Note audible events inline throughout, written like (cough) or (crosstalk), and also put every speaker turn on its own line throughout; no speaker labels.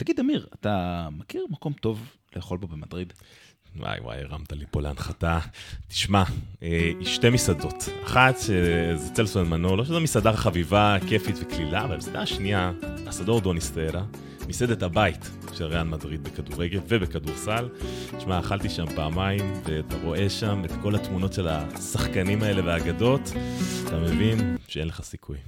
תגיד, אמיר, אתה מכיר מקום טוב לאכול בו במדריד?
וואי וואי, הרמת לי פה להנחתה. תשמע, אה, שתי מסעדות. אחת, זה צלסון מנולו, שזו מסעדה חביבה, כיפית וקלילה, והמסעדה השנייה, אסדור דוניסטרה, מסעדת הבית של ריאן מדריד בכדורגל ובכדורסל. תשמע, אכלתי שם פעמיים, ואתה רואה שם את כל התמונות של השחקנים האלה והאגדות, אתה מבין שאין לך סיכוי.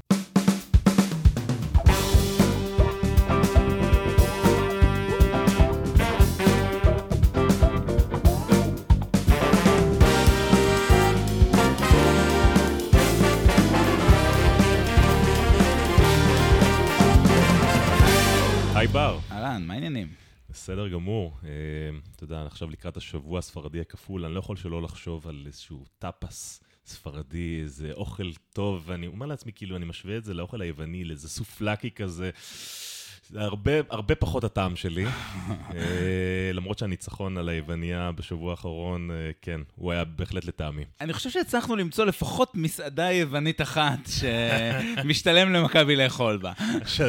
בסדר גמור. אה, אתה יודע, עכשיו לקראת השבוע הספרדי הכפול, אני לא יכול שלא לחשוב על איזשהו טאפס ספרדי, איזה אוכל טוב, ואני אומר לעצמי, כאילו, אני משווה את זה לאוכל היווני, לאיזה סופלקי כזה. זה הרבה, הרבה פחות הטעם שלי, אה, למרות שהניצחון על היווניה בשבוע האחרון, אה, כן, הוא היה בהחלט לטעמי.
אני חושב שהצלחנו למצוא לפחות מסעדה יוונית אחת שמשתלם למכבי לאכול בה.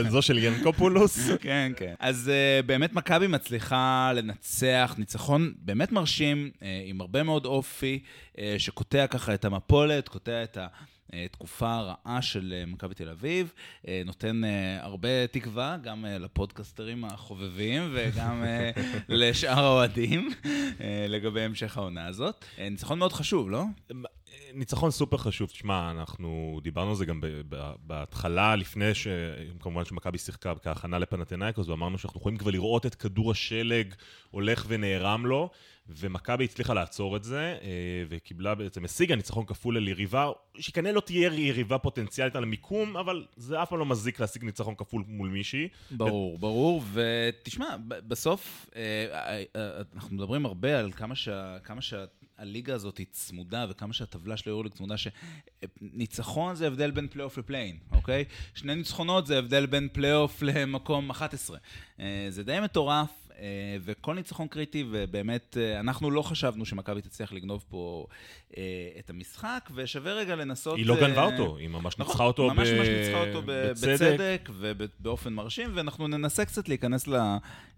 זו של ינקופולוס?
כן, כן. אז אה, באמת מכבי מצליחה לנצח ניצחון באמת מרשים, עם הרבה מאוד אופי, שקוטע ככה את המפולת, קוטע את ה... אה, תקופה רעה של אה, מכבי תל אביב, אה, נותן הרבה תקווה גם לפודקסטרים החובבים וגם (laughs) לשאר האוהדים לגבי המשך העונה הזאת. ניצחון מאוד חשוב, לא?
ניצחון סופר חשוב. תשמע, אנחנו דיברנו על זה גם בהתחלה, לפני ש... כמובן שמכבי שיחקה כהכנה לפנאתינייקוס, ואמרנו שאנחנו יכולים כבר לראות את כדור השלג הולך ונערם לה. ומכבי הצליחה לעצור את זה, אה, וקיבלה בעצם, השיגה ניצחון כפול על יריבה, שכנראה לא תהיה יריבה פוטנציאלית על המיקום, אבל זה אף פעם לא מזיק להשיג ניצחון כפול מול מישהי.
ברור, ו... ברור, ותשמע, בסוף, אה, אה, אנחנו מדברים הרבה על כמה, שה, כמה שהליגה הזאת היא צמודה, וכמה שהטבלה של היורוליג צמודה, שניצחון זה הבדל בין פלייאוף לפליי-אין, אוקיי? שני ניצחונות זה הבדל בין פלייאוף למקום 11. זה די מטורף. אה, וכל ניצחון קריטי, ובאמת, אה, אנחנו לא חשבנו שמכבי תצליח לגנוב פה אה, את המשחק, ושווה רגע לנסות...
היא לא גנבה אותו, היא ממש נכון, ניצחה אותו
ממש ממש ניצחה אותו בצדק ובאופן מרשים, ואנחנו ננסה קצת להיכנס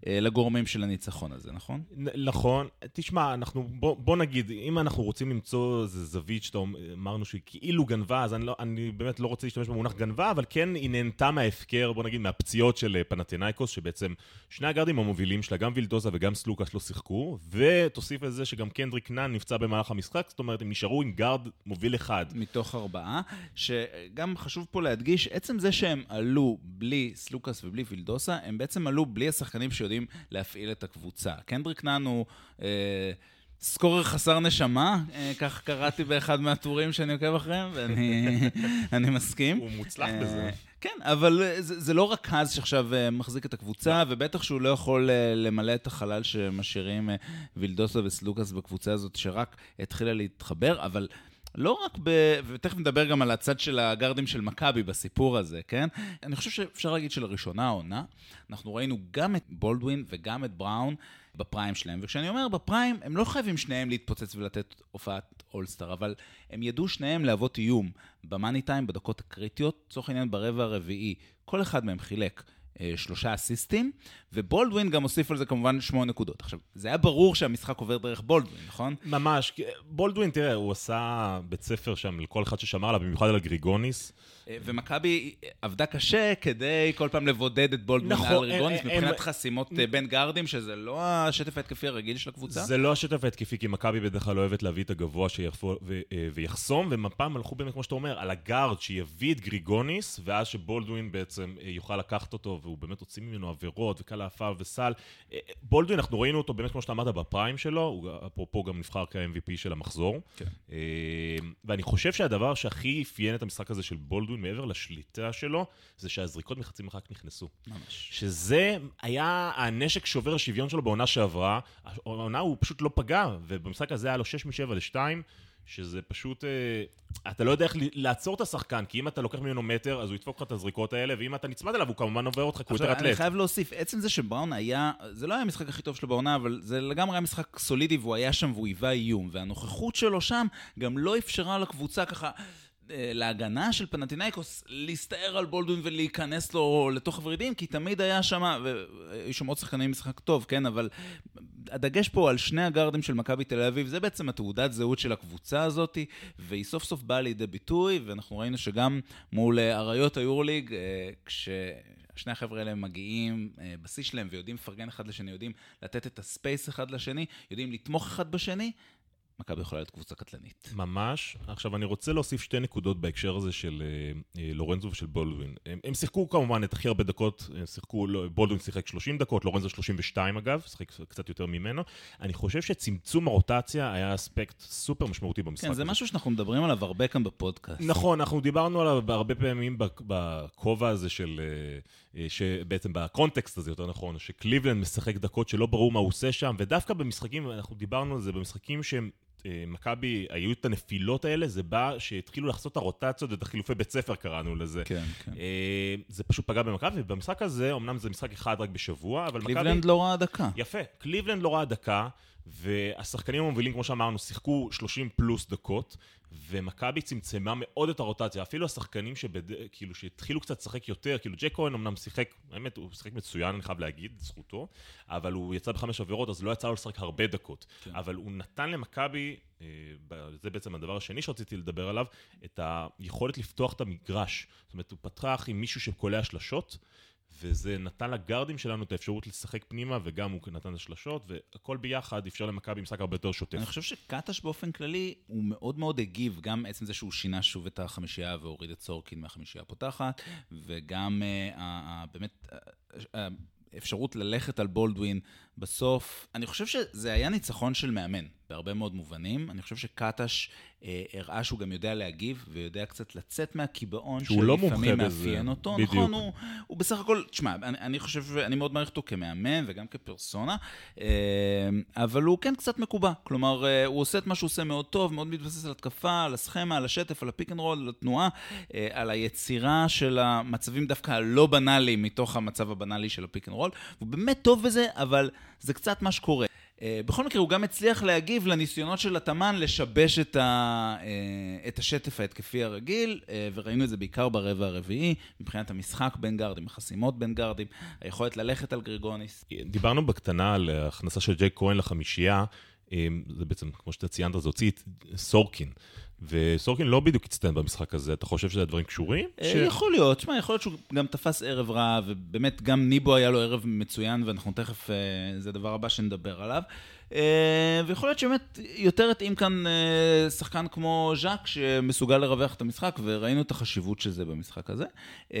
לגורמים של הניצחון הזה, נכון?
נכון. תשמע, אנחנו, בוא, בוא נגיד, אם אנחנו רוצים למצוא איזה זווית שאתה אמרנו שהיא כאילו גנבה, אז אני, לא, אני באמת לא רוצה להשתמש במונח גנבה, אבל כן היא נהנתה מההפקר, בוא נגיד, מהפציעות של פנתנאיקוס, שבעצם שני הגארדים המובילים שלה, גם וילדוסה וגם סלוקאס לא שיחקו, ותוסיף לזה שגם קנדריק נאן נפצע במהלך המשחק, זאת אומרת, הם נשארו עם גארד מוביל אחד.
מתוך ארבעה, שגם חשוב פה להדגיש, עצם זה שהם עלו בלי סלוקאס ובלי וילדוסה, הם בעצם עלו בלי השחקנים שיודעים להפעיל את הקבוצה. קנדריק נאן הוא... אה, סקורר חסר נשמה, אה, כך קראתי באחד מהטורים שאני עוקב אחריהם, ואני (laughs) מסכים.
הוא מוצלח אה, בזה.
כן, אבל אה, זה, זה לא רק אז שעכשיו מחזיק את הקבוצה, ובטח שהוא לא יכול למלא את החלל שמשאירים וילדוסה וסלוקאס בקבוצה הזאת, שרק התחילה להתחבר, אבל... לא רק ב... ותכף נדבר גם על הצד של הגארדים של מכבי בסיפור הזה, כן? אני חושב שאפשר להגיד שלראשונה העונה, אנחנו ראינו גם את בולדווין וגם את בראון בפריים שלהם. וכשאני אומר בפריים, הם לא חייבים שניהם להתפוצץ ולתת הופעת אולסטאר, אבל הם ידעו שניהם להוות איום במאני טיים, בדקות הקריטיות, לצורך העניין ברבע הרביעי. כל אחד מהם חילק שלושה אסיסטים, ובולדווין גם הוסיף על זה כמובן שמונה נקודות. עכשיו, זה היה ברור שהמשחק עובר דרך בולדווין, נכון?
ממש. בולדווין, תראה, הוא עשה בית ספר שם לכל אחד ששמר עליו, במיוחד על הגריגוניס.
ומכבי עבדה קשה כדי כל פעם לבודד את בולדמן נכון, מעל ריגוניס, מבחינת חסימות אה, בין גארדים, שזה לא השטף ההתקפי הרגיל של הקבוצה?
זה לא השטף ההתקפי, כי מכבי בדרך כלל אוהבת להביא את הגבוה אה, ויחסום, ומפעם הלכו באמת, כמו שאתה אומר, על הגארד שיביא את גריגוניס, ואז שבולדווין בעצם אה, יוכל לקחת אותו, והוא באמת הוציא ממנו עבירות, וקל העפר וסל. בולדווין, אנחנו ראינו אותו באמת, כמו שאתה אמרת, בפריים שלו, הוא אפרופו גם נבחר כ-MVP של המחזור. כן. ואני חושב שהדבר שהכי אפיין את המשחק הזה של בולדווין, בולדווין, מעבר לשליטה שלו, זה שהזריקות מחצי מרחק נכנסו. ממש. שזה היה הנשק שובר השוויון שלו בעונה שעברה. העונה הוא פשוט לא פגע, ובמשחק הזה היה לו 6 מ-7 ל-2. שזה פשוט, אה, אתה לא יודע איך לעצור את השחקן, כי אם אתה לוקח ממנו מטר, אז הוא ידפוק לך את הזריקות האלה, ואם אתה נצמד אליו, הוא כמובן עובר אותך, כי הוא יותר אטלט.
אני חייב להוסיף, עצם זה שבראון היה, זה לא היה המשחק הכי טוב שלו בעונה, אבל זה לגמרי היה משחק סולידי, והוא היה שם והוא היווה איום, והנוכחות שלו שם גם לא אפשרה לקבוצה ככה... אה, להגנה של פנטינאיקוס להסתער על בולדווין ולהיכנס לו לתוך הוורידים, כי תמיד היה שם, והיו שם עוד שחקנים משחק טוב, כן, אבל הדגש פה על שני הגארדים של מכבי תל אביב, זה בעצם התעודת זהות של הקבוצה הזאת, והיא סוף סוף באה לידי ביטוי, ואנחנו ראינו שגם מול אה, אריות היורליג, אה, כש... שני החבר'ה האלה מגיעים בשיא שלהם ויודעים לפרגן אחד לשני, יודעים לתת את הספייס אחד לשני, יודעים לתמוך אחד בשני, מכבי יכולה להיות קבוצה קטלנית.
ממש. עכשיו, אני רוצה להוסיף שתי נקודות בהקשר הזה של אה, אה, לורנזו ושל בולדווין. הם, הם שיחקו כמובן את הכי הרבה דקות, הם שיחקו, לא, בולדווין שיחק 30 דקות, לורנזו 32 אגב, שיחק קצת יותר ממנו. אני חושב שצמצום הרוטציה היה אספקט סופר משמעותי במשחק
כן, זה הזה. משהו שאנחנו מדברים עליו הרבה כאן בפודקאסט.
נכון, אנחנו דיברנו עליו הרבה פעמים בכובע הזה של... אה, שבעצם בקונטקסט הזה, יותר נכון, שקליבלנד משחק דקות שלא ברור מה הוא עושה שם, ודווקא במשחקים, אנחנו דיברנו על זה, במשחקים שהם מכבי, היו את הנפילות האלה, זה בא שהתחילו לעשות את הרוטציות ואת החילופי בית ספר, קראנו לזה.
כן, כן.
אה, זה פשוט פגע במכבי, ובמשחק הזה, אמנם זה משחק אחד רק בשבוע, אבל
מכבי... קליבלנד לא ראה דקה.
יפה, קליבלנד לא ראה דקה, והשחקנים המובילים, כמו שאמרנו, שיחקו 30 פלוס דקות, ומכבי צמצמה מאוד את הרוטציה. אפילו השחקנים שבד... כאילו, שהתחילו קצת לשחק יותר, כאילו ג'ק כהן אמנם שיחק, האמת, הוא שיחק מצוין, אני חייב להגיד, זכותו, אבל הוא יצא בחמש עבירות, אז לא יצא לו לשחק הרבה דקות. כן. אבל הוא נתן למכבי, אה, זה בעצם הדבר השני שרציתי לדבר עליו, את היכולת לפתוח את המגרש. זאת אומרת, הוא פתח עם מישהו שקולע שלשות. וזה נתן לגארדים שלנו את האפשרות לשחק פנימה, וגם הוא נתן את השלשות, והכל ביחד אפשר למכבי משחק הרבה יותר שוטף.
אני חושב שקטש באופן כללי, הוא מאוד מאוד הגיב, גם עצם זה שהוא שינה שוב את החמישייה והוריד את סורקין מהחמישייה הפותחת, וגם uh, באמת... Uh, אפשרות ללכת על בולדווין בסוף. אני חושב שזה היה ניצחון של מאמן, בהרבה מאוד מובנים. אני חושב שקטש אה, הראה שהוא גם יודע להגיב, ויודע קצת לצאת מהקיבעון
שלפעמים
לא מאפיין אותו.
בדיוק.
נכון, הוא, הוא בסך הכל, תשמע, אני, אני חושב, אני מאוד מעריך אותו כמאמן וגם כפרסונה, אה, אבל הוא כן קצת מקובע. כלומר, אה, הוא עושה את מה שהוא עושה מאוד טוב, מאוד מתבסס על התקפה, על הסכמה, על השטף, על הפיק אנד רול, על התנועה, אה, על היצירה של המצבים דווקא הלא בנאליים מתוך המצב הבנאלי של הפיק אנד רול. הוא באמת טוב בזה, אבל זה קצת מה שקורה. Uh, בכל מקרה, הוא גם הצליח להגיב לניסיונות של אתאמן לשבש את, ה, uh, את השטף ההתקפי הרגיל, uh, וראינו את זה בעיקר ברבע הרביעי, מבחינת המשחק בין גארדים, החסימות בין גארדים, היכולת ללכת על גריגוניס.
דיברנו בקטנה על ההכנסה של ג'ק כהן לחמישייה, זה בעצם, כמו שאתה ציינת, זה הוציא את סורקין. וסורקין לא בדיוק הצטיין במשחק הזה, אתה חושב שזה דברים קשורים?
ש... יכול להיות, תשמע, יכול להיות שהוא גם תפס ערב רע, ובאמת גם ניבו היה לו ערב מצוין, ואנחנו תכף, זה הדבר הבא שנדבר עליו. אה, ויכול להיות שבאמת יותר התאים כאן אה, שחקן כמו ז'אק שמסוגל לרווח את המשחק, וראינו את החשיבות של זה במשחק הזה. אה,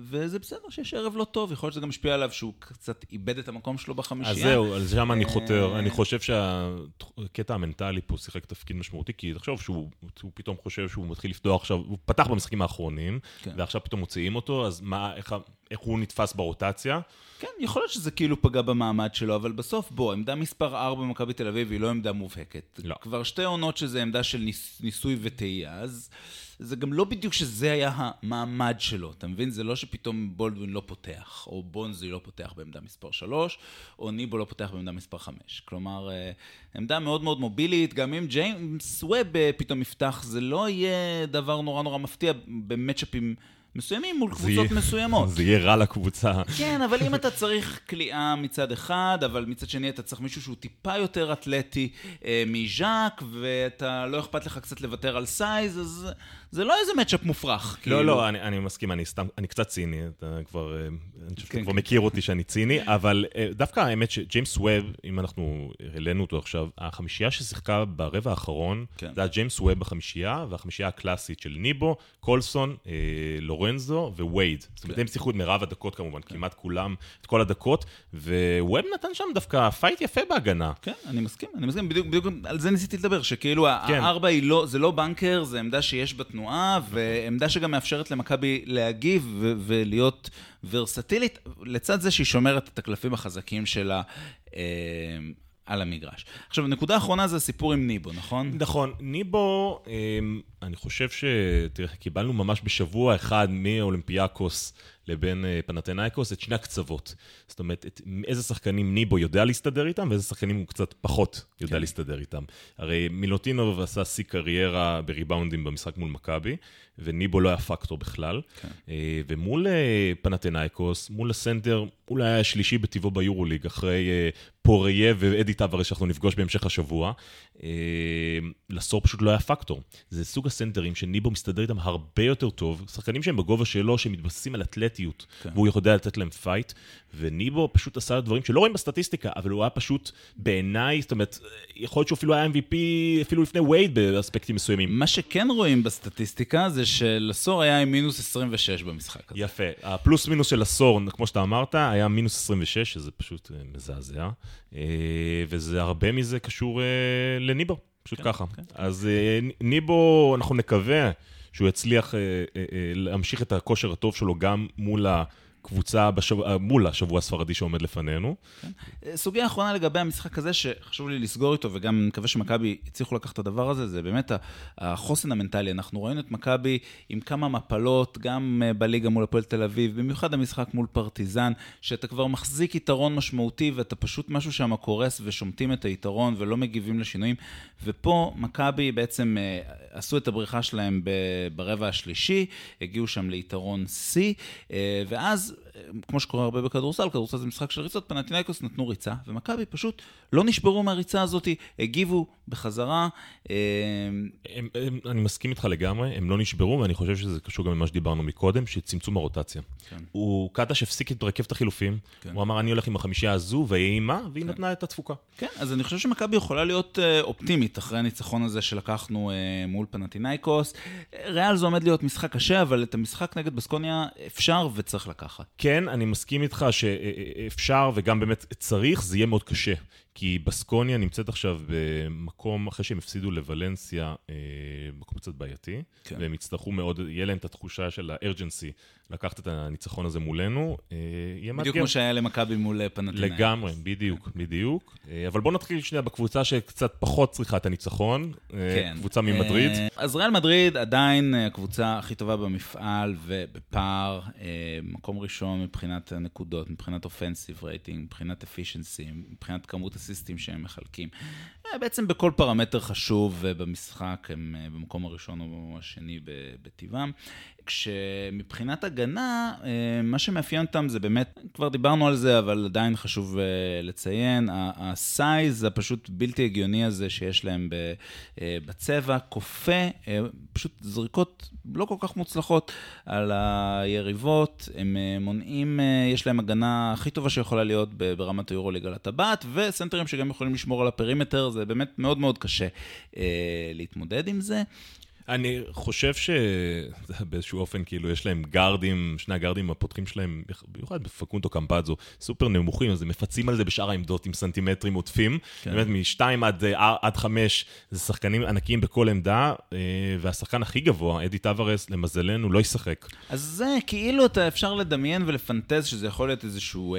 וזה בסדר שיש ערב לא טוב, יכול להיות שזה גם משפיע עליו שהוא קצת איבד את המקום שלו בחמישייה.
אז זהו, על שם אני חותר. אני חושב שהקטע המנטלי פה שיחק תפקיד משמעותי, כי תחשוב שהוא פתאום חושב שהוא מתחיל לפתוח עכשיו, הוא פתח במשחקים האחרונים, כן. ועכשיו פתאום מוציאים אותו, אז מה, איך... איך הוא נתפס ברוטציה.
כן, יכול להיות שזה כאילו פגע במעמד שלו, אבל בסוף, בוא, עמדה מספר 4 במכבי תל אביב היא לא עמדה מובהקת.
לא.
כבר שתי עונות שזה עמדה של ניס, ניסוי וטעייה, אז זה גם לא בדיוק שזה היה המעמד שלו, אתה מבין? זה לא שפתאום בולדווין לא פותח, או בונזי לא פותח בעמדה מספר 3, או ניבו לא פותח בעמדה מספר 5. כלומר, אה, עמדה מאוד מאוד מובילית, גם אם ג'יימס ווב אה, פתאום יפתח, זה לא יהיה דבר נורא נורא מפתיע ב match-ups. מסוימים מול קבוצות
זה
מסוימות.
זה יהיה רע לקבוצה.
כן, אבל אם (laughs) אתה צריך קליעה מצד אחד, אבל מצד שני אתה צריך מישהו שהוא טיפה יותר אתלטי אה, מג'ייק, ואתה לא אכפת לך קצת לוותר על size, אז זה לא איזה match-up מופרך.
לא, כאילו. לא, אני, אני מסכים, אני סתם, אני קצת ציני, אתה כבר, אה, אני חושב שאתה כן, כבר כן. מכיר אותי שאני ציני, אבל אה, דווקא האמת שג'יימס ווב, אם אנחנו העלינו אותו עכשיו, החמישייה ששיחקה ברבע האחרון, כן. זה היה ג'יימס ווב בחמישייה, והחמישייה הקלאסית של ניבו, קולסון, אה, לורנזו ווייד. כן. זאת אומרת. הם שיחקו את מירב הדקות כמובן, כן. כמעט כולם, את כל הדקות, וווב נתן שם דווקא fight יפה בהגנה.
כן, אני מסכים, אני מסכים, בדיוק, בדיוק על זה ניסיתי לדבר, שכאילו כן. הארבע היא לא, זה לא בנקר, זה עמדה שיש בה תנועה, ועמדה שגם מאפשרת למכבי להגיב ולהיות ורסטילית, לצד זה שהיא שומרת את הקלפים החזקים שלה. אה, על המגרש. עכשיו, נקודה אחרונה זה הסיפור עם ניבו, נכון?
נכון. ניבו, אה, אני חושב ש... תראה, קיבלנו ממש בשבוע אחד מאולימפיאקוס לבין אה, פנתנאיקוס את שני הקצוות. זאת אומרת, את, איזה שחקנים ניבו יודע להסתדר איתם, ואיזה שחקנים הוא קצת פחות יודע כן. להסתדר איתם. הרי מילוטינוב עשה שיא קריירה בריבאונדים במשחק מול מכבי, וניבו לא היה פקטור בכלל. כן. אה, ומול אה, פנתנאיקוס, מול הסנטר, אולי היה שלישי בטיבו ביורוליג, אחרי פוריה ואדי טבארס שאנחנו נפגוש בהמשך השבוע. לסור פשוט לא היה פקטור. זה סוג הסנטרים שניבו מסתדר איתם הרבה יותר טוב, שחקנים שהם בגובה שלו, שמתבססים על אתלטיות, כן. והוא יכול לתת להם fight, וניבו פשוט עשה דברים שלא רואים בסטטיסטיקה, אבל הוא היה פשוט בעיניי, זאת אומרת, יכול להיות שהוא אפילו היה MVP אפילו לפני וייד באספקטים מסוימים.
מה שכן רואים בסטטיסטיקה זה שלסור היה עם מינוס 26 במשחק הזה.
יפה. הפלוס מינוס של לסור, כמו שאתה אמרת, היה מינוס 26, שזה פשוט אה, מזעזע, אה, וזה הרבה מזה קשור אה, לניבו, פשוט כן, ככה. כן. אז ניבו, אנחנו נקווה שהוא יצליח להמשיך את הכושר הטוב שלו גם מול ה... קבוצה בשבוע, מול השבוע הספרדי שעומד לפנינו.
כן. סוגיה אחרונה לגבי המשחק הזה, שחשוב לי לסגור איתו, וגם מקווה שמכבי הצליחו לקחת את הדבר הזה, זה באמת החוסן המנטלי. אנחנו רואים את מכבי עם כמה מפלות, גם אה, בליגה מול הפועל תל אביב, במיוחד המשחק מול פרטיזן, שאתה כבר מחזיק יתרון משמעותי, ואתה פשוט משהו שם קורס ושומטים את היתרון ולא מגיבים לשינויים. ופה מכבי בעצם אה, עשו את הבריחה שלהם ברבע השלישי, הגיעו שם ליתרון שיא, אה, ואז כמו שקורה הרבה בכדורסל, כדורסל זה משחק של ריצות, פנטינאיקוס נתנו ריצה, ומכבי פשוט לא נשברו מהריצה הזאת, הגיבו בחזרה.
הם, הם, אני מסכים איתך לגמרי, הם לא נשברו, ואני חושב שזה קשור גם למה שדיברנו מקודם, שצמצום הרוטציה. כן. הוא, קטש הפסיק את רכבת החילופים, כן. הוא אמר, אני הולך עם החמישייה הזו, ויהי מה, והיא כן. נתנה את התפוקה.
כן, אז אני חושב שמכבי יכולה להיות אה, אופטימית אחרי הניצחון הזה שלקחנו אה, מול פנטינאיקוס. ריאל זה עומד להיות משחק קשה, אבל את המשחק נגד בסקוניה אפשר וצריך לקחת.
כן, אני מסכים איתך שאפשר וגם באמת צריך, זה יהיה מאוד קשה. כי בסקוניה נמצאת עכשיו במקום, אחרי שהם הפסידו לוולנסיה, אה, מקום קצת בעייתי, כן. והם יצטרכו מאוד, יהיה להם את התחושה של הארג'נסי לקחת את הניצחון הזה מולנו,
אה. בדיוק כמו שהיה למכבי מול אה, פנטינאי.
לגמרי, בדיוק, כן. בדיוק. אבל בואו נתחיל שנייה בקבוצה שקצת פחות צריכה את הניצחון, כן. קבוצה ממדריד.
אז ריאל מדריד עדיין הקבוצה הכי טובה במפעל ובפער, מקום ראשון מבחינת הנקודות, מבחינת אופנסיב רייטינג, מבחינת אפישנסי, מבחינת כמות אסיסטים שהם מחלקים. אה, בעצם בכל פרמטר חשוב אה, במשחק הם אה, במקום הראשון או השני בטיבם. כשמבחינת הגנה, מה שמאפיין אותם זה באמת, כבר דיברנו על זה, אבל עדיין חשוב לציין, ה size הפשוט בלתי הגיוני הזה שיש להם בצבע, כופה, פשוט זריקות לא כל כך מוצלחות על היריבות, הם מונעים, יש להם הגנה הכי טובה שיכולה להיות ברמת היורוליג על הטבעת, וסנטרים שגם יכולים לשמור על הפרימטר, זה באמת מאוד מאוד קשה אה, להתמודד עם זה.
אני חושב שבאיזשהו אופן, כאילו, יש להם גארדים, שני הגארדים הפותחים שלהם, במיוחד בפקונדו קמפאצו, סופר נמוכים, אז הם מפצים על זה בשאר העמדות עם סנטימטרים עודפים. כן. באמת, משתיים עד, אה, עד חמש, זה שחקנים ענקיים בכל עמדה, אה, והשחקן הכי גבוה, אדי טבארס, למזלנו, לא ישחק.
אז זה כאילו אתה אפשר לדמיין ולפנטז שזה יכול להיות איזשהו...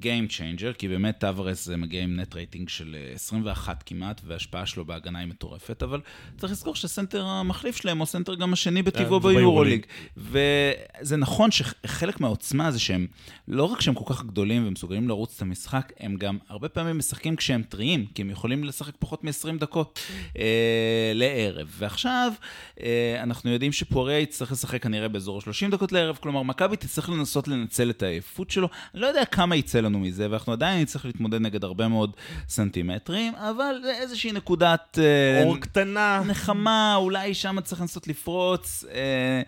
Game Changer, כי באמת טבארס מגיע עם net rating של 21 אה, כמעט, וההשפעה שלו בהגנה היא מטורפת, אבל צריך לזכור שהסנטר המחליף שלהם הוא הסנטר גם השני בטבעו אה, ביורוליג. וזה נכון שחלק מהעוצמה זה שהם, לא רק שהם כל כך גדולים ומסוגלים לרוץ את המשחק, הם גם הרבה פעמים משחקים כשהם טריים, כי הם יכולים לשחק פחות מ-20 דקות אה, לערב. ועכשיו, אה, אנחנו יודעים שפוריה יצטרך לשחק כנראה באזור ה-30 דקות לערב, כלומר, מכבי תצטרך לנסות לנצל את העייפות שלו. אני לא יודע כמה יצא לנו מזה, ואנחנו עדיין נצטרך להתמודד נגד הרבה מאוד סנטימטרים, אבל זה איזושהי נקודת...
אה, אור קטנה.
נחמה, אולי שם צריך לנסות לפרוץ. אה,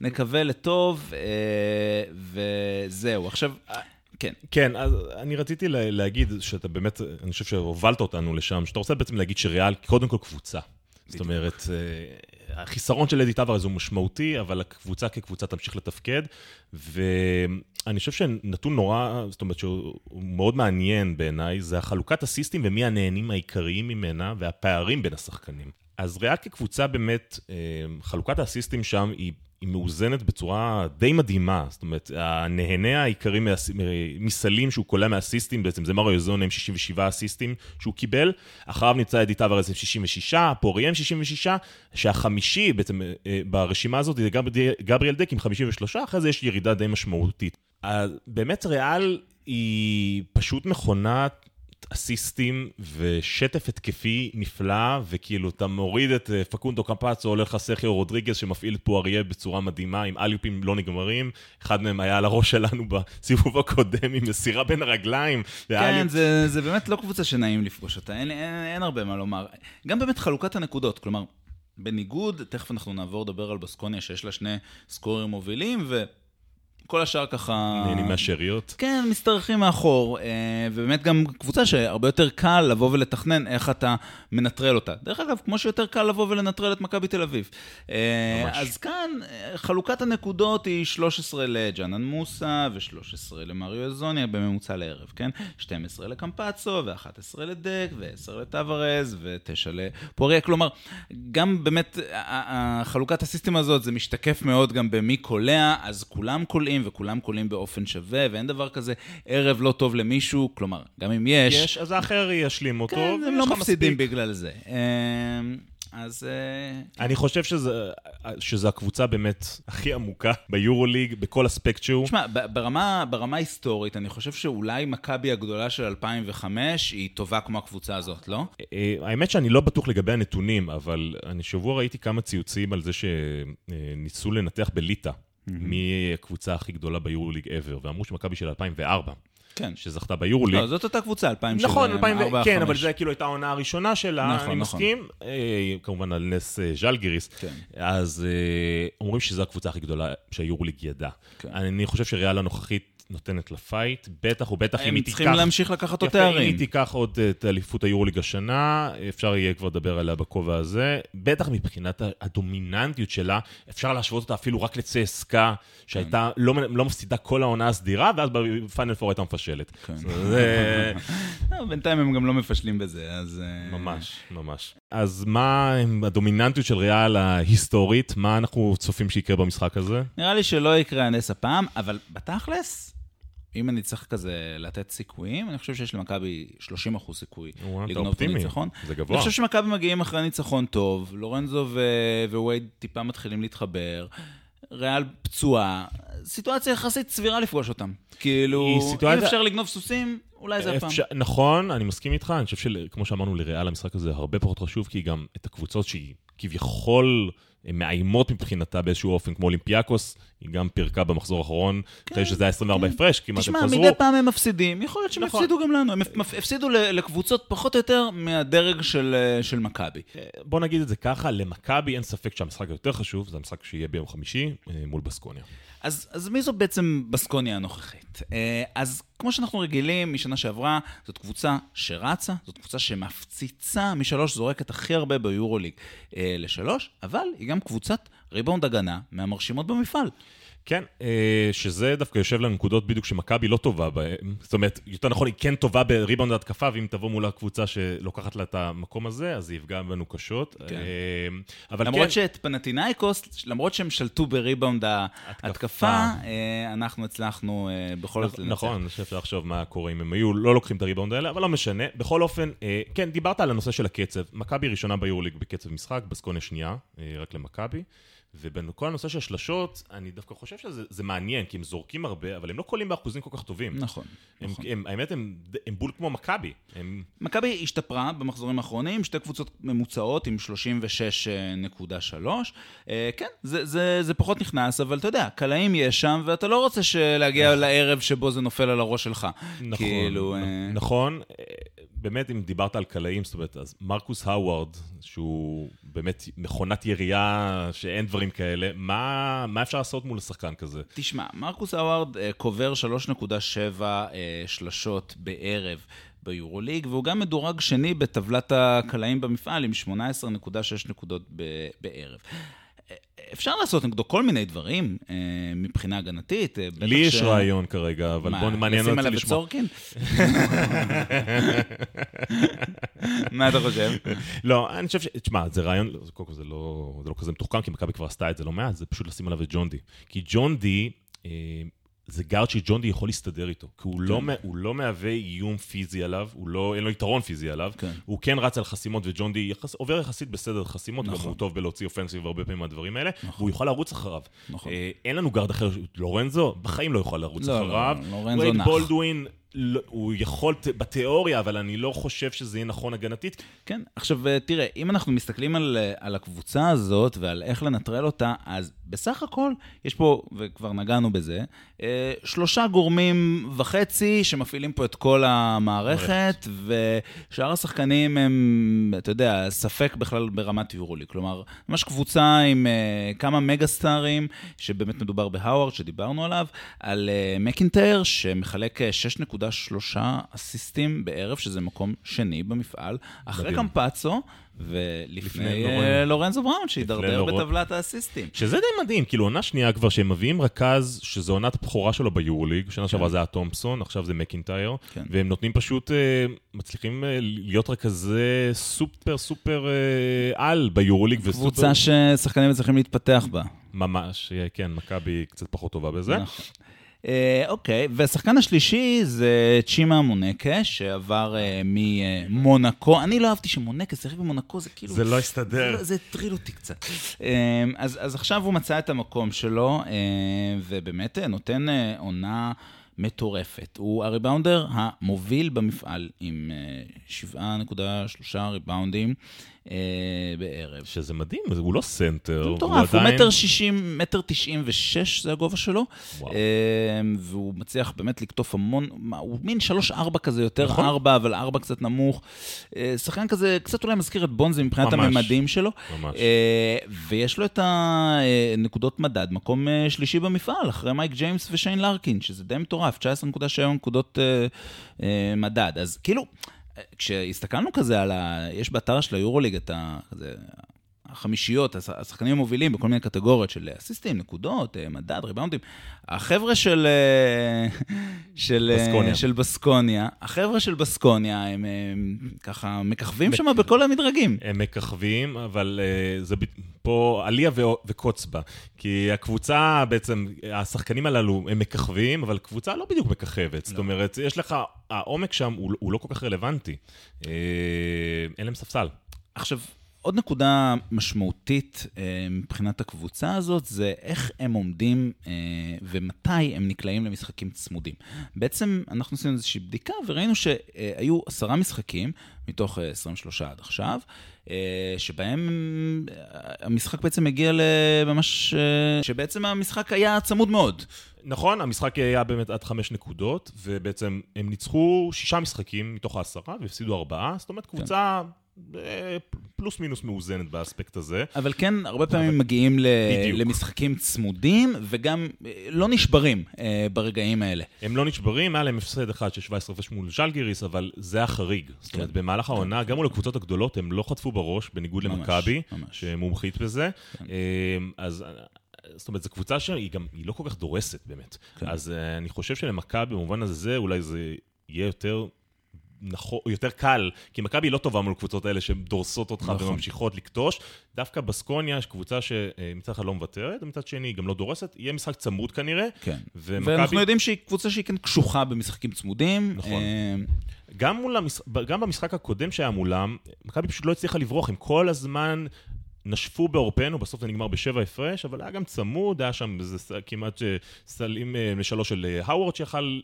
נקווה לטוב, אה, וזהו. עכשיו... כן.
כן, אז אני רציתי להגיד שאתה באמת, אני חושב שהובלת אותנו לשם, שאתה רוצה בעצם להגיד שריאל, קודם כל קבוצה. זאת אומרת, החיסרון של אדי טווארז הוא משמעותי, אבל הקבוצה כקבוצה תמשיך לתפקד, ואני חושב שנתון נורא, זאת אומרת שהוא מאוד מעניין בעיניי, זה החלוקת הסיסטים ומי הנהנים העיקריים ממנה והפערים בין השחקנים. אז ריאל כקבוצה באמת, אה, חלוקת האסיסטים שם היא היא מאוזנת בצורה די מדהימה. זאת אומרת, הנהנה העיקרי מהס... מסלים שהוא קולע מהסיסטים, בעצם זה מריו יזון עם 67 אסיסטים שהוא קיבל. אחריו נמצא אדי טוורס עם 66, פורי עם 66, שהחמישי בעצם אה, ברשימה הזאת זה גבריאל דק עם 53, אחרי זה יש ירידה די משמעותית. באמת ריאל היא פשוט מכונת אסיסטים ושטף התקפי נפלא, וכאילו אתה מוריד את אה, פקונדו קמפצו, הולך לסכיו רודריגז שמפעיל את פואריה בצורה מדהימה, עם אליופים לא נגמרים. אחד מהם היה על הראש שלנו בסיבוב הקודם עם מסירה בין הרגליים.
כן. זה, זה באמת לא קבוצה שנעים לפגוש אותה, אין, אין, אין הרבה מה לומר. גם באמת חלוקת הנקודות, כלומר, בניגוד, תכף אנחנו נעבור לדבר על בסקוניה, שיש לה שני סקורים מובילים, ו... כל השאר ככה...
נהנים מהשאריות?
כן, משתרכים מאחור, אה, ובאמת גם קבוצה שהרבה יותר קל לבוא ולתכנן איך אתה מנטרל אותה. דרך אגב, כמו שיותר קל לבוא ולנטרל את מכבי תל אביב. אה, ממש. אז כאן, אה, חלוקת הנקודות היא 13 לג'אנן מוסה ו-13 למריו אזוניה בממוצע לערב, כן? 12 לקמפצו ו-11 לדק ו-10 לטוורז ו-9 לפוריה. כלומר, גם באמת, חלוקת הסיסטם הזאת, זה משתקף מאוד גם במי קולע, אז כולם קולעים. קולים, וכולם קולים באופן שווה, ואין דבר כזה ערב לא טוב למישהו, כלומר, גם אם יש...
יש, אז האחר ישלים אותו,
כן, הם לא מפסידים מספיק. בגלל זה. אמ, אז... אה,
אני חושב שזה, שזה הקבוצה באמת הכי עמוקה ביורוליג, בכל אספקט שהוא.
תשמע, ברמה, ברמה היסטורית, אני חושב שאולי מכבי הגדולה של 2005 היא טובה כמו הקבוצה הזאת, לא?
אה, האמת שאני לא בטוח לגבי הנתונים, אבל אני שבוע ראיתי כמה ציוצים על זה שניסו לנתח בליטא. מי הקבוצה הכי גדולה ביורוליג ever, ואמרו שמכבי של 2004.
כן.
שזכתה ביורוליג.
לא, זאת אותה קבוצה, 2000
נכון, 2004, כן, אבל זה כאילו הייתה העונה הראשונה שלה, נכון, אני נכון. מסכים. אה, כמובן על נס אה, ז'לגיריס. כן. אז אה, אומרים שזו הקבוצה הכי גדולה שהיורוליג ידע. כן. אני חושב שריאל הנוכחית נותנת לפייט, בטח ובטח אם היא תיקח...
הם צריכים להמשיך לקחת עוד תארים.
אם היא תיקח עוד את אליפות היורוליג השנה, אפשר יהיה כבר לדבר עליה בכובע הזה. בטח מבחינת הדומיננטיות שלה, אפשר להשוות אותה אפילו רק לצסקה, שהייתה כן. לא, לא מפסידה כל העונה הסדירה, ואז בפיינל פור הייתה מפשלת. כן. זה...
לא, (laughs) בינתיים הם גם לא מפשלים בזה, אז...
אה, ממש, ממש. אז מה הדומיננטיות של ריאל ההיסטורית? מה אנחנו צופים שיקרה במשחק הזה?
נראה לי שלא יקרה הנס הפעם, אבל בתכלס, אם אני צריך כזה לתת סיכויים, אני חושב שיש למכבי 30 אחוז סיכוי לגנוב את הניצחון.
זה גבוה.
אני חושב שמכבי מגיעים אחרי ניצחון טוב, לורנזו ווייד טיפה מתחילים להתחבר, ריאל פצועה, סיטואציה יחסית סבירה לפגוש אותם. כאילו, סיטואציה... אם אפשר לגנוב סוסים, אולי זה הפעם.
נכון, אני מסכים איתך, אני חושב שכמו שאמרנו, לריאל המשחק הזה הרבה פחות חשוב, כי גם את הקבוצות שהיא כביכול... מאיימות מבחינתה באיזשהו אופן, כמו אולימפיאקוס, היא גם פירקה במחזור האחרון, כן, אחרי שזה היה 24 כן. הפרש, כמעט
הם חזרו. תשמע, מדי פעם הם מפסידים, יכול להיות שהם נכון. הפסידו גם לנו, הם הפסידו לקבוצות פחות או יותר מהדרג של, של מכבי.
אה, בוא נגיד את זה ככה, למכבי אין ספק שהמשחק היותר חשוב, זה המשחק שיהיה ביום חמישי אה, מול בסקוניה.
אז, אז מי זו בעצם בסקוניה הנוכחית? אה, אז כמו שאנחנו רגילים משנה שעברה, זאת קבוצה שרצה, זאת קבוצה שמפציצה משלוש, זורקת הכי הרבה ביורוליג אה, לשלוש, אבל היא גם קבוצת ריבאונד הגנה מהמרשימות במפעל.
כן, אה, שזה דווקא יושב לנקודות בדיוק שמכבי לא טובה בהן. זאת אומרת, יותר נכון, היא כן טובה בריבאונד התקפה, ואם תבוא מול הקבוצה שלוקחת לה את המקום הזה, אז זה יפגע בנו קשות. כן. אה,
אבל למרות כן... שאת פנטינאיקוס, למרות שהם שלטו בריבאונד ההתקפה, אה, אנחנו הצלחנו בכל זאת לנצח.
נכון, אני חושב שאפשר לחשוב מה קורה אם הם היו לא לוקחים את הריבאונד האלה, אבל לא משנה. בכל אופן, כן, דיברת על הנושא של הקצב. מכבי ראשונה ביורוליג בקצב משחק, בסקוניה שנייה, רק למכבי. ובכל הנושא של השלשות, אני דווקא חושב שזה מעניין, כי הם זורקים הרבה, אבל הם לא קולים באחוזים כל כך טובים.
נכון.
הם,
נכון.
הם, האמת, הם, הם בול כמו מכבי. הם...
מכבי השתפרה במחזורים האחרונים, שתי קבוצות ממוצעות עם 36.3. אה, כן, זה, זה, זה פחות נכנס, אבל אתה יודע, קלעים יש שם, ואתה לא רוצה להגיע נכון. לערב שבו זה נופל על הראש שלך.
נכון, כאילו, אה, נכון. באמת, אם דיברת על קלעים, זאת אומרת, אז מרקוס האווארד, שהוא באמת מכונת ירייה שאין דברים כאלה, מה, מה אפשר לעשות מול שחקן כזה?
תשמע, מרקוס האווארד uh, קובר 3.7 uh, שלשות בערב. ביורוליג, והוא גם מדורג שני בטבלת הקלעים במפעל עם 18.6 נקודות בערב. אפשר לעשות נגדו כל מיני דברים אה, מבחינה הגנתית. אה,
לי יש רעיון כרגע, אבל בוא מעניין אותי לשמוע.
מה, לשים עליו את סורקין? (laughs) מה אתה חושב?
לא, אני חושב ש... תשמע, זה רעיון, קודם כל זה לא, זה לא כזה מתוחכם, כי מכבי כבר עשתה את זה לא מעט, זה פשוט לשים עליו את ג'ון די. כי ג'ון די... זה guard שג'ון די יכול להסתדר איתו, כי הוא, לא כן. לא, הוא לא מהווה איום פיזי עליו, הוא לא, אין לו יתרון פיזי עליו, כן. הוא כן רץ על חסימות, וג'ון די יחס, עובר יחסית בסדר חסימות, נכון. גם הוא טוב בלהוציא offensive הרבה פעמים מהדברים האלה, נכון. והוא יוכל לרוץ אחריו. נכון. אה, אין לנו גארד אחר, לורנזו, בחיים לא יוכל לרוץ לא, אחריו. לא, לורנזו נח. בולדווין, לא, הוא יכול בתיאוריה, אבל אני לא חושב שזה יהיה נכון הגנתית.
כן, עכשיו אה, תראה, אם אנחנו מסתכלים על, אה, על הקבוצה הזאת ועל איך לנטרל אותה, אז בסך הכל יש פה, וכבר נגענו בזה, אה, שלושה גורמים וחצי שמפעילים פה את כל המערכת, ושאר השחקנים הם, אתה יודע, ספק בכלל ברמת יורולי. כלומר, ממש קבוצה עם כמה מגה סטארים, שבאמת מדובר בהאווארד, שדיברנו עליו, על מקינטייר, שמחלק 6 6.3 אסיסטים בערב, שזה מקום שני במפעל, אחרי קמפצו. ולפני אה, לורנזו בראון, שהידרדר בטבלת האסיסטים.
שזה די מדהים, כאילו עונה שנייה כבר, שהם מביאים רכז, שזו עונת הבכורה שלו ביורוליג, שנה שעברה כן. זה היה תומפסון, עכשיו זה מקינטייר, כן. והם נותנים פשוט, אה, מצליחים אה, להיות רכזי סופר סופר על ביורוליג.
קבוצה ששחקנים מצליחים להתפתח בה.
ממש, כן, מכבי קצת פחות טובה בזה.
אה, אוקיי, והשחקן השלישי זה צ'ימה מונקה, שעבר uh, ממונקו. אני לא אהבתי שמונקה שיחק במונקו, זה כאילו...
זה לא הסתדר.
זה, הטריל אותי קצת. Uh, אז, עכשיו הוא מצא את המקום שלו, ובאמת נותן עונה... מטורפת. הוא הריבאונדר המוביל במפעל עם 7.3 ריבאונדים. אה, בערב.
שזה מדהים, הוא לא סנטר.
הוא מטורף, הוא מטר שישים, מטר תשעים ושש, זה הגובה שלו. אה, והוא מצליח באמת לקטוף המון, הוא מין שלוש-ארבע כזה, יותר נכון. ארבע, אבל ארבע קצת נמוך. אה, שחקן כזה, קצת אולי מזכיר את בונזי מבחינת הממדים שלו. ממש. ויש לו את הנקודות מדד, מקום שלישי במפעל, אחרי מייק ג'יימס ושיין לארקין, שזה די מטורף, 19.7 נקודות מדד. אז כאילו... כשהסתכלנו כזה על ה... יש באתר של היורוליג את ה... כזה, החמישיות, השחקנים המובילים בכל מיני קטגוריות של אסיסטים, נקודות, אה, מדד, ריבאונדים. החבר'ה של, אה, של, אה, בסקוניה. של בסקוניה, החבר'ה של בסקוניה, הם, הם ככה מככבים שם בכל המדרגים.
הם מככבים, אבל זה פה עליה וקוץ בה. כי הקבוצה בעצם, השחקנים הללו הם מככבים, אבל קבוצה לא בדיוק מככבת. לא. זאת אומרת, יש לך, העומק שם הוא, הוא לא כל כך רלוונטי. אין להם ספסל.
עכשיו, עוד נקודה משמעותית אה, מבחינת הקבוצה הזאת, זה איך הם עומדים אה, ומתי הם נקלעים למשחקים צמודים. בעצם אנחנו עשינו איזושהי בדיקה וראינו שהיו עשרה משחקים מתוך 23 עד עכשיו, אה, שבהם המשחק בעצם הגיע לממש... שבעצם המשחק היה צמוד מאוד.
נכון, המשחק היה באמת עד חמש נקודות, ובעצם הם ניצחו שישה משחקים מתוך העשרה והפסידו ארבעה, זאת אומרת קבוצה... כן. פלוס מינוס מאוזנת באספקט הזה.
אבל כן, הרבה פעמים אבל... מגיעים ל... למשחקים צמודים, וגם אה, לא נשברים אה, ברגעים האלה.
הם לא נשברים, היה להם הפסד אחד של 17 הפרש מול ז'לגיריס, אבל זה החריג. זאת אומרת, כן. במהלך העונה, כן. גם מול הקבוצות הגדולות, הם לא חטפו בראש, בניגוד למכבי, שמומחית בזה. כן. אה, אז... זאת אומרת, זו קבוצה שהיא גם, היא לא כל כך דורסת באמת. כן. אז uh, אני חושב שלמכבי, במובן הזה, אולי זה יהיה יותר נכון, יותר קל, כי מכבי לא טובה מול הקבוצות האלה שדורסות אותך נכון. וממשיכות לקטוש. דווקא בסקוניה יש קבוצה שמצד אחד לא מוותרת, ומצד שני גם לא דורסת. יהיה משחק צמוד כנראה.
כן. ומכבי... ואנחנו יודעים שהיא קבוצה שהיא כן קשוחה במשחקים צמודים.
נכון. אה, גם, מול המש... גם במשחק הקודם שהיה מולם, מכבי פשוט לא הצליחה לברוח, הם כל הזמן נשפו בעורפנו, בסוף זה נגמר בשבע הפרש, אבל היה גם צמוד, היה שם איזה כמעט אה, סלים אה, לשלוש של אה, האוורד שיכל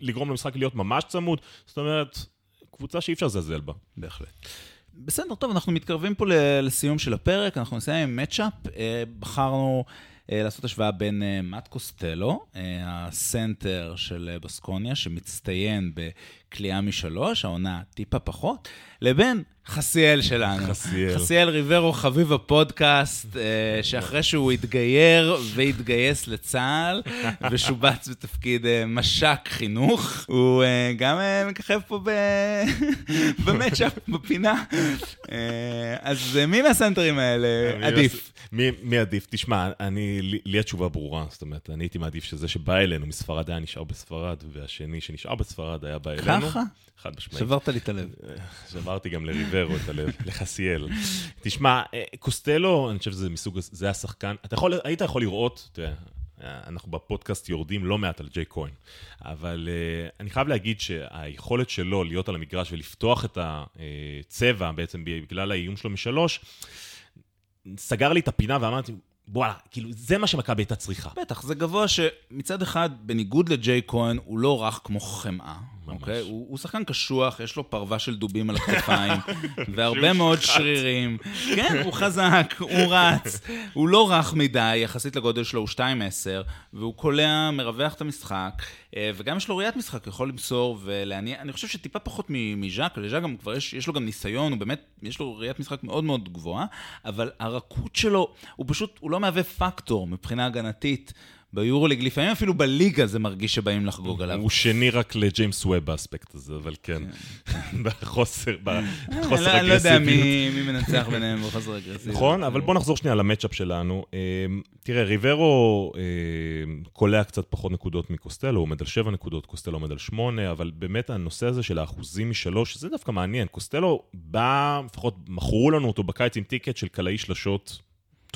לגרום למשחק להיות ממש צמוד. זאת אומרת, קבוצה שאי אפשר לזלזל בה.
בהחלט. בסדר, טוב, אנחנו מתקרבים פה לסיום של הפרק, אנחנו נסיים עם מצ'אפ. בחרנו לעשות השוואה בין מאט קוסטלו, הסנטר של בסקוניה, שמצטיין קליעה משלוש, העונה טיפה פחות, לבין חסיאל שלנו.
חסיאל.
חסיאל ריברו, חביב הפודקאסט, אה, שאחרי שהוא התגייר והתגייס לצה"ל, (laughs) ושובץ בתפקיד אה, מש"ק חינוך, הוא אה, גם מככב פה ב- (laughs) במצ'אפ, בפינה. אז מי מהסנטרים האלה עדיף?
מי, מי עדיף? תשמע, אני, לי, לי התשובה ברורה. זאת אומרת, אני הייתי מעדיף שזה שבא אלינו מספרד היה נשאר בספרד, והשני שנשאר בספרד היה בא אלינו.
ככה?
חד משמעית.
שברת לי את הלב. (laughs)
שברתי גם לריברו את הלב, (laughs) לחסיאל. תשמע, אה, קוסטלו, אני חושב שזה מסוג, זה השחקן, אתה יכול, היית יכול לראות, תראה, אנחנו בפודקאסט יורדים לא מעט על ג'יי כהן, אבל uh, אני חייב להגיד שהיכולת שלו להיות על המגרש ולפתוח את הצבע בעצם בגלל האיום שלו משלוש, סגר לי את הפינה ואמרתי, וואלה, כאילו, זה מה שמכבי הייתה צריכה.
בטח, זה גבוה שמצד אחד, בניגוד לג'יי כהן, הוא לא רך כמו חמאה.
ממש.
אוקיי? הוא, הוא שחקן קשוח, יש לו פרווה של דובים על הכתפיים, (laughs) והרבה מאוד שרירים. כן, הוא חזק, הוא רץ, הוא לא רך מדי, יחסית לגודל שלו הוא 2-10, והוא קולע, מרווח את המשחק, אה, וגם יש לו ראיית משחק, יכול למסור ולהניע. אני חושב שטיפה פחות מז'אק, לז'אק גם כבר יש, יש לו גם ניסיון, הוא באמת, יש לו ראיית משחק מאוד מאוד גבוהה, אבל הרכות שלו, הוא פשוט, הוא לא מהווה פקטור מבחינה הגנתית. ביורוליג, לפעמים אפילו בליגה זה מרגיש שבאים לחגוג עליו.
הוא שני רק לג'יימס ווב באספקט הזה, אבל כן. (laughs) בחוסר,
אני
בחוסר
לא- אני לא יודע
אגרסיביות.
מי מנצח ביניהם בחוסר אגרסיביות.
נכון, אבל בוא נחזור שנייה ל matchup שלנו. אה, תראה, ריברו אה, קולע קצת פחות נקודות מקוסטלו, הוא עומד על 7 נקודות, קוסטלו עומד על 8, אבל באמת הנושא הזה של האחוזים משלוש, זה דווקא מעניין. קוסטלו בא, לפחות מכרו לנו אותו בקיץ עם ticket של קלעי שלשות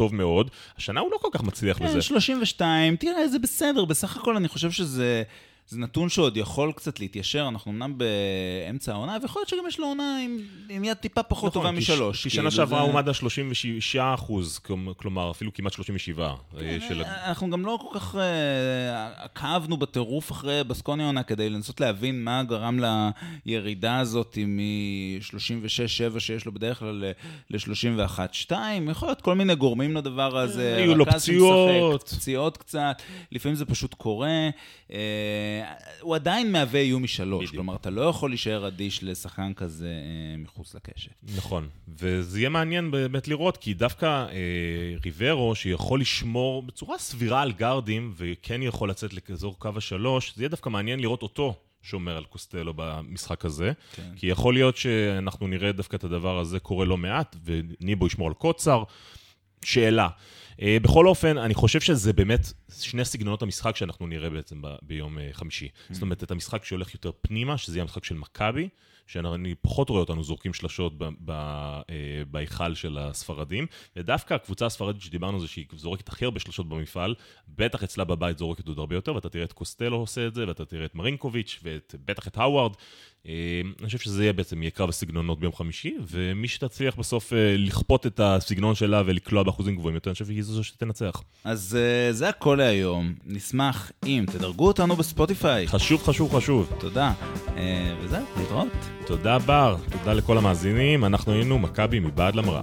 טוב מאוד. השנה הוא לא כל כך מצליח בזה.
כן, 32, תראה, זה בסדר, בסך הכל אני חושב שזה... זה נתון שעוד יכול קצת להתיישר, אנחנו אמנם באמצע העונה, ויכול להיות שגם יש לו עונה עם, עם יד טיפה פחות טובה
נכון, כי
משלוש.
כי
כאילו,
שנה שעברה הוא עמד על 36 אחוז, כלומר, אפילו כמעט 37. אה, של...
אנחנו גם לא כל כך אה, עקבנו בטירוף אחרי בסקוני עונה כדי לנסות להבין מה גרם לירידה הזאת מ-36-7 שיש לו בדרך כלל ל-31-2. יכול להיות כל מיני גורמים לדבר הזה.
היו לו פציעות.
פציעות קצת, לפעמים זה פשוט קורה. אה, הוא עדיין מהווה איום משלוש,
בדיוק.
כלומר, אתה לא יכול להישאר אדיש לשחקן כזה אה, מחוץ לקשת.
נכון, וזה יהיה מעניין באמת לראות, כי דווקא אה, ריברו, שיכול לשמור בצורה סבירה על גארדים, וכן יכול לצאת לאזור קו השלוש, זה יהיה דווקא מעניין לראות אותו שומר על קוסטלו במשחק הזה.
כן.
כי יכול להיות שאנחנו נראה דווקא את הדבר הזה קורה לא מעט, וניבו ישמור על קוצר. שאלה. אה, בכל אופן, אני חושב שזה באמת שני סגנונות המשחק שאנחנו נראה בעצם ב- ביום אה, חמישי. זאת אומרת, את המשחק שהולך יותר פנימה, שזה יהיה המשחק של מכבי, שאני פחות רואה אותנו זורקים שלשות אה, בהיכל של הספרדים, ודווקא הקבוצה הספרדית שדיברנו על זה, שהיא זורקת הכי הרבה שלשות במפעל, בטח אצלה בבית זורקת עוד הרבה יותר, ואתה תראה את קוסטלו עושה את זה, ואתה תראה את מרינקוביץ', ובטח את האווארד. אה, אני חושב שזה יהיה בעצם, יהיה קרב הסגנונות ביום חמישי, ומי שתצליח בסוף אה, לכפות את הסגנון שלה ולקלוע באחוזים גבוהים יותר, אני חושב שהיא זו שתנצח.
אז זה הכל להיום. נשמח אם תדרגו אותנו בספוטיפיי.
חשוב, חשוב, חשוב.
תודה. וזהו, להתראות.
תודה בר, תודה לכל המאזינים, אנחנו היינו מכבי מבעד למראה.